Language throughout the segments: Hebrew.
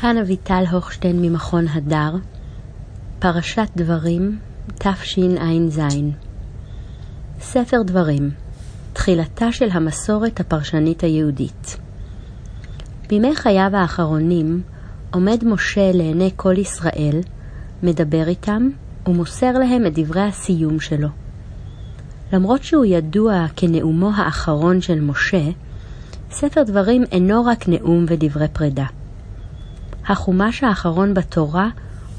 כאן אביטל הוכשטיין ממכון הדר, פרשת דברים, תשע"ז. ספר דברים, תחילתה של המסורת הפרשנית היהודית. בימי חייו האחרונים עומד משה לעיני כל ישראל, מדבר איתם ומוסר להם את דברי הסיום שלו. למרות שהוא ידוע כנאומו האחרון של משה, ספר דברים אינו רק נאום ודברי פרידה. החומש האחרון בתורה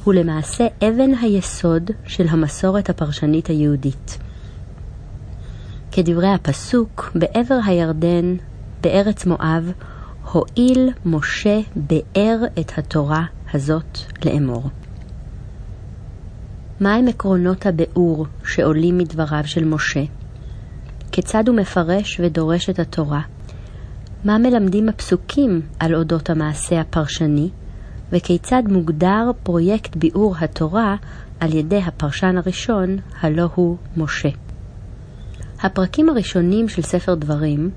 הוא למעשה אבן היסוד של המסורת הפרשנית היהודית. כדברי הפסוק, בעבר הירדן, בארץ מואב, הואיל משה באר את התורה הזאת לאמור. מהם עקרונות הביאור שעולים מדבריו של משה? כיצד הוא מפרש ודורש את התורה? מה מלמדים הפסוקים על אודות המעשה הפרשני? וכיצד מוגדר פרויקט ביאור התורה על ידי הפרשן הראשון, הלא הוא משה. הפרקים הראשונים של ספר דברים,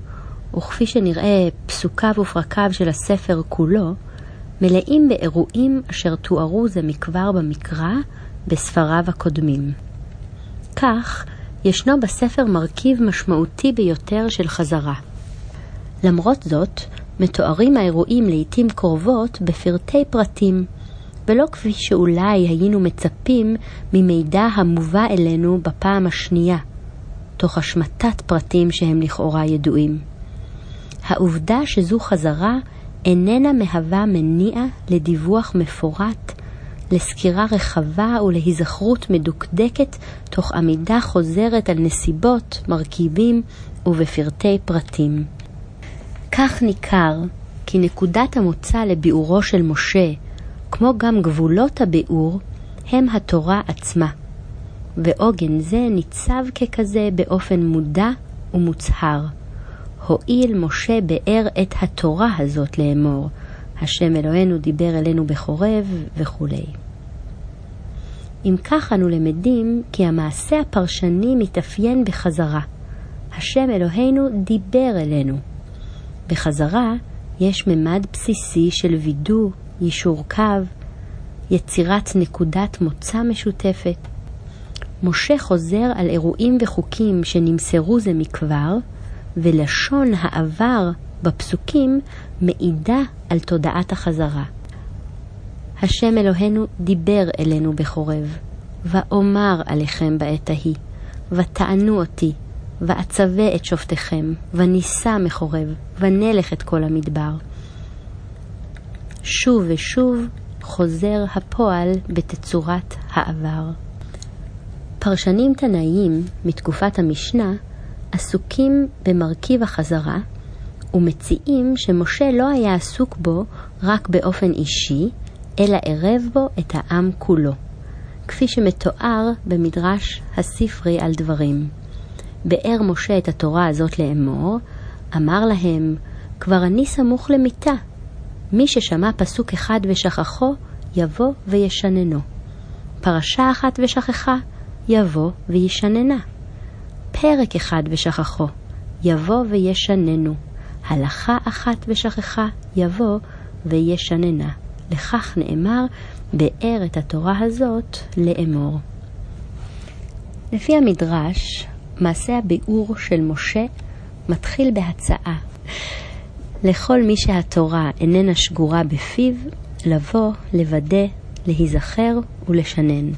וכפי שנראה פסוקיו ופרקיו של הספר כולו, מלאים באירועים אשר תוארו זה מכבר במקרא בספריו הקודמים. כך, ישנו בספר מרכיב משמעותי ביותר של חזרה. למרות זאת, מתוארים האירועים לעתים קרובות בפרטי פרטים, ולא כפי שאולי היינו מצפים ממידע המובא אלינו בפעם השנייה, תוך השמטת פרטים שהם לכאורה ידועים. העובדה שזו חזרה איננה מהווה מניע לדיווח מפורט, לסקירה רחבה ולהיזכרות מדוקדקת תוך עמידה חוזרת על נסיבות, מרכיבים ובפרטי פרטים. כך ניכר כי נקודת המוצא לביאורו של משה, כמו גם גבולות הביאור, הם התורה עצמה, ועוגן זה ניצב ככזה באופן מודע ומוצהר. הואיל משה באר את התורה הזאת לאמור, השם אלוהינו דיבר אלינו בחורב וכו'. אם כך אנו למדים כי המעשה הפרשני מתאפיין בחזרה. השם אלוהינו דיבר אלינו. בחזרה יש ממד בסיסי של וידוא, יישור קו, יצירת נקודת מוצא משותפת. משה חוזר על אירועים וחוקים שנמסרו זה מכבר, ולשון העבר בפסוקים מעידה על תודעת החזרה. השם אלוהינו דיבר אלינו בחורב, ואומר עליכם בעת ההיא, ותענו אותי, ואצווה את שופטיכם, ונישא מחורב, ונלך את כל המדבר. שוב ושוב חוזר הפועל בתצורת העבר. פרשנים תנאיים מתקופת המשנה עסוקים במרכיב החזרה ומציעים שמשה לא היה עסוק בו רק באופן אישי, אלא ערב בו את העם כולו, כפי שמתואר במדרש הספרי על דברים. באר משה את התורה הזאת לאמור, אמר להם, כבר אני סמוך למיתה. מי ששמע פסוק אחד ושכחו, יבוא וישננו. פרשה אחת ושכחה, יבוא וישננה. פרק אחד ושכחו, יבוא וישננו. הלכה אחת ושכחה, יבוא וישננה. לכך נאמר, באר את התורה הזאת לאמור. לפי המדרש, מעשה הביאור של משה מתחיל בהצעה. לכל מי שהתורה איננה שגורה בפיו, לבוא, לוודא, להיזכר ולשנן.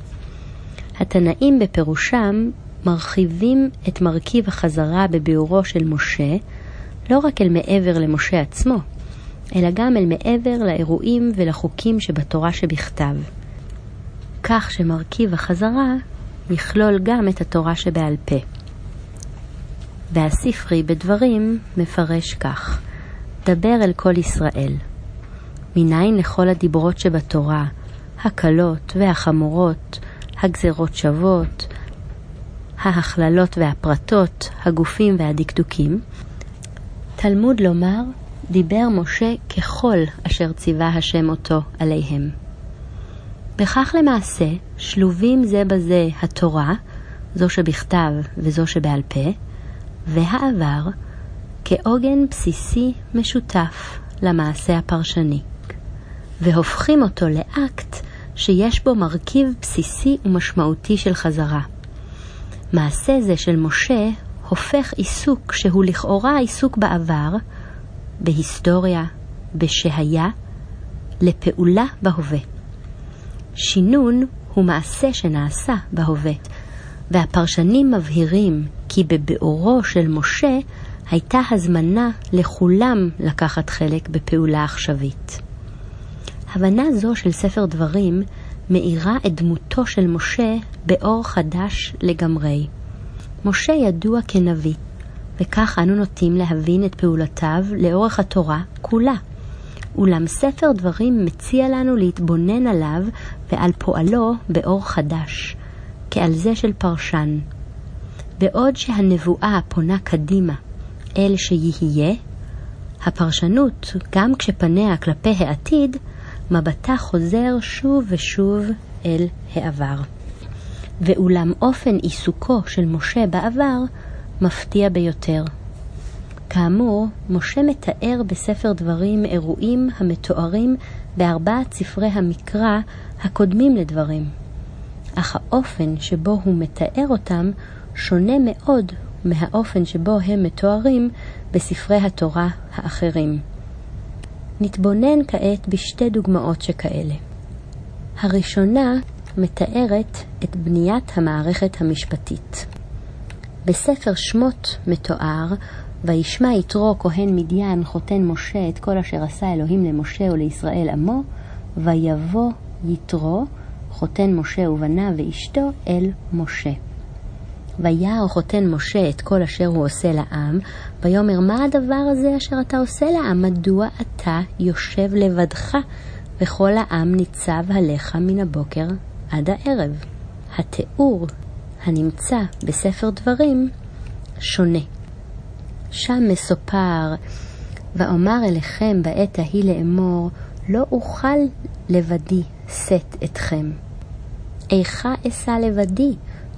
התנאים בפירושם מרחיבים את מרכיב החזרה בביאורו של משה, לא רק אל מעבר למשה עצמו, אלא גם אל מעבר לאירועים ולחוקים שבתורה שבכתב. כך שמרכיב החזרה יכלול גם את התורה שבעל פה. והספרי בדברים מפרש כך: דבר אל כל ישראל. מניין לכל הדיברות שבתורה, הקלות והחמורות, הגזרות שוות, ההכללות והפרטות, הגופים והדקדוקים. תלמוד לומר, דיבר משה ככל אשר ציווה השם אותו עליהם. בכך למעשה שלובים זה בזה התורה, זו שבכתב וזו שבעל פה, והעבר כעוגן בסיסי משותף למעשה הפרשני. והופכים אותו לאקט שיש בו מרכיב בסיסי ומשמעותי של חזרה. מעשה זה של משה הופך עיסוק שהוא לכאורה עיסוק בעבר, בהיסטוריה, בשהיה, לפעולה בהווה. שינון הוא מעשה שנעשה בהווה, והפרשנים מבהירים כי בביאורו של משה הייתה הזמנה לכולם לקחת חלק בפעולה עכשווית. הבנה זו של ספר דברים מאירה את דמותו של משה באור חדש לגמרי. משה ידוע כנביא, וכך אנו נוטים להבין את פעולותיו לאורך התורה כולה. אולם ספר דברים מציע לנו להתבונן עליו ועל פועלו באור חדש, כעל זה של פרשן. בעוד שהנבואה פונה קדימה אל שיהיה, הפרשנות, גם כשפניה כלפי העתיד, מבטה חוזר שוב ושוב אל העבר. ואולם אופן עיסוקו של משה בעבר מפתיע ביותר. כאמור, משה מתאר בספר דברים אירועים המתוארים בארבעת ספרי המקרא הקודמים לדברים. אך האופן שבו הוא מתאר אותם שונה מאוד מהאופן שבו הם מתוארים בספרי התורה האחרים. נתבונן כעת בשתי דוגמאות שכאלה. הראשונה מתארת את בניית המערכת המשפטית. בספר שמות מתואר וישמע יתרו כהן מדיין חותן משה את כל אשר עשה אלוהים למשה ולישראל עמו, ויבוא יתרו חותן משה ובניו ואשתו אל משה. וירא חותן משה את כל אשר הוא עושה לעם, ויאמר מה הדבר הזה אשר אתה עושה לעם? מדוע אתה יושב לבדך, וכל העם ניצב עליך מן הבוקר עד הערב? התיאור הנמצא בספר דברים שונה. שם מסופר, ואומר אליכם בעת ההיא לאמור, לא אוכל לבדי שאת אתכם. איכה אשא לבדי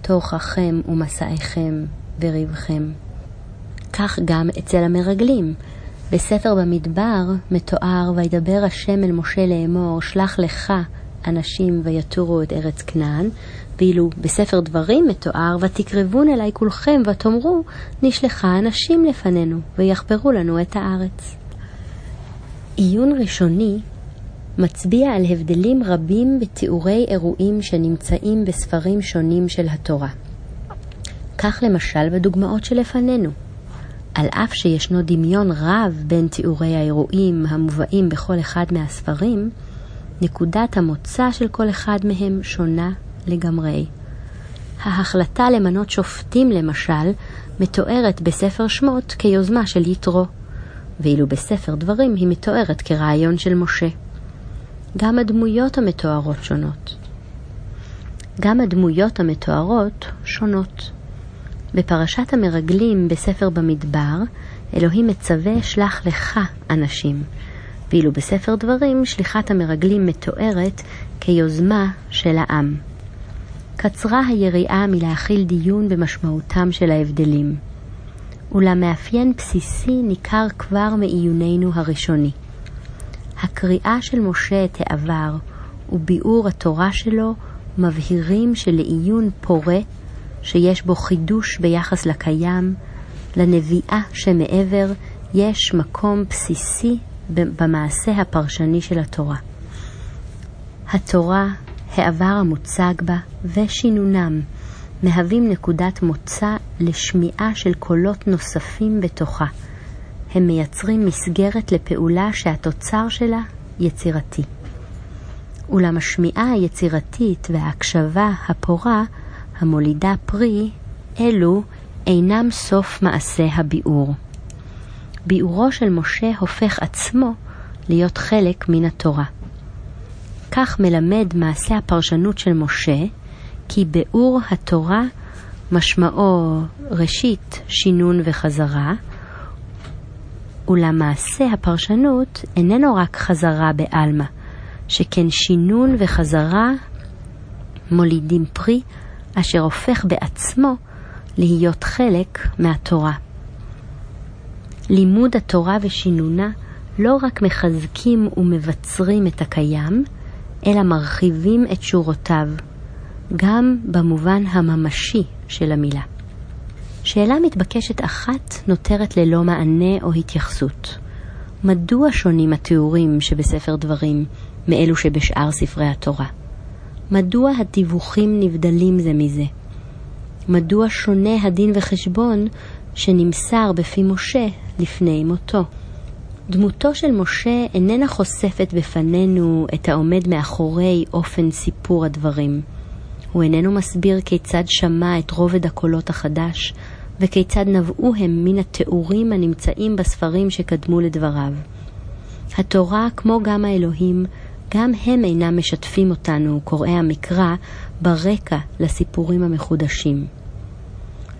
תוככם ומסעיכם וריבכם. כך גם אצל המרגלים. בספר במדבר מתואר, וידבר השם אל משה לאמור, שלח לך אנשים ויתורו את ארץ כנען, ואילו בספר דברים מתואר, ותקרבון אלי כולכם ותאמרו, נשלחה אנשים לפנינו, ויחפרו לנו את הארץ. עיון ראשוני מצביע על הבדלים רבים בתיאורי אירועים שנמצאים בספרים שונים של התורה. כך למשל בדוגמאות שלפנינו. על אף שישנו דמיון רב בין תיאורי האירועים המובאים בכל אחד מהספרים, נקודת המוצא של כל אחד מהם שונה לגמרי. ההחלטה למנות שופטים, למשל, מתוארת בספר שמות כיוזמה של יתרו, ואילו בספר דברים היא מתוארת כרעיון של משה. גם הדמויות המתוארות שונות. גם הדמויות המתוארות שונות. בפרשת המרגלים בספר במדבר, אלוהים מצווה שלח לך אנשים, ואילו בספר דברים שליחת המרגלים מתוארת כיוזמה של העם. קצרה היריעה מלהכיל דיון במשמעותם של ההבדלים. אולם מאפיין בסיסי ניכר כבר מעיוננו הראשוני. הקריאה של משה את העבר וביאור התורה שלו מבהירים שלעיון פורה, שיש בו חידוש ביחס לקיים, לנביאה שמעבר, יש מקום בסיסי במעשה הפרשני של התורה. התורה, העבר המוצג בה ושינונם מהווים נקודת מוצא לשמיעה של קולות נוספים בתוכה. הם מייצרים מסגרת לפעולה שהתוצר שלה יצירתי. אולם השמיעה היצירתית וההקשבה הפורה המולידה פרי, אלו אינם סוף מעשה הביאור. ביאורו של משה הופך עצמו להיות חלק מן התורה. כך מלמד מעשה הפרשנות של משה, כי ביאור התורה משמעו ראשית שינון וחזרה, אולם מעשה הפרשנות איננו רק חזרה בעלמא, שכן שינון וחזרה מולידים פרי אשר הופך בעצמו להיות חלק מהתורה. לימוד התורה ושינונה לא רק מחזקים ומבצרים את הקיים, אלא מרחיבים את שורותיו, גם במובן הממשי של המילה. שאלה מתבקשת אחת נותרת ללא מענה או התייחסות. מדוע שונים התיאורים שבספר דברים מאלו שבשאר ספרי התורה? מדוע הדיווחים נבדלים זה מזה? מדוע שונה הדין וחשבון שנמסר בפי משה לפני מותו? דמותו של משה איננה חושפת בפנינו את העומד מאחורי אופן סיפור הדברים. הוא איננו מסביר כיצד שמע את רובד הקולות החדש, וכיצד נבעו הם מן התיאורים הנמצאים בספרים שקדמו לדבריו. התורה, כמו גם האלוהים, גם הם אינם משתפים אותנו, קוראי המקרא, ברקע לסיפורים המחודשים.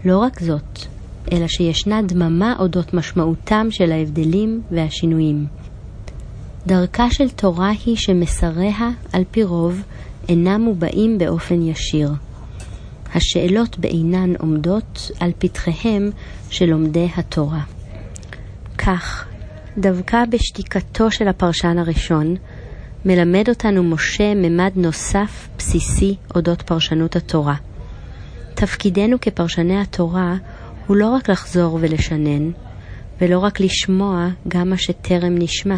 לא רק זאת, אלא שישנה דממה אודות משמעותם של ההבדלים והשינויים. דרכה של תורה היא שמסריה, על פי רוב, אינם מובעים באופן ישיר. השאלות בעינן עומדות על פתחיהם של לומדי התורה. כך, דווקא בשתיקתו של הפרשן הראשון, מלמד אותנו משה ממד נוסף בסיסי אודות פרשנות התורה. תפקידנו כפרשני התורה הוא לא רק לחזור ולשנן, ולא רק לשמוע גם מה שטרם נשמע,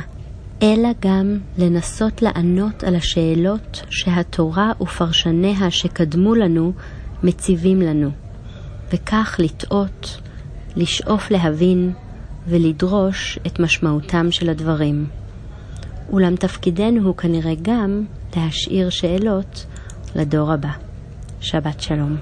אלא גם לנסות לענות על השאלות שהתורה ופרשניה שקדמו לנו מציבים לנו, וכך לטעות, לשאוף להבין ולדרוש את משמעותם של הדברים. אולם תפקידנו הוא כנראה גם להשאיר שאלות לדור הבא. שבת שלום.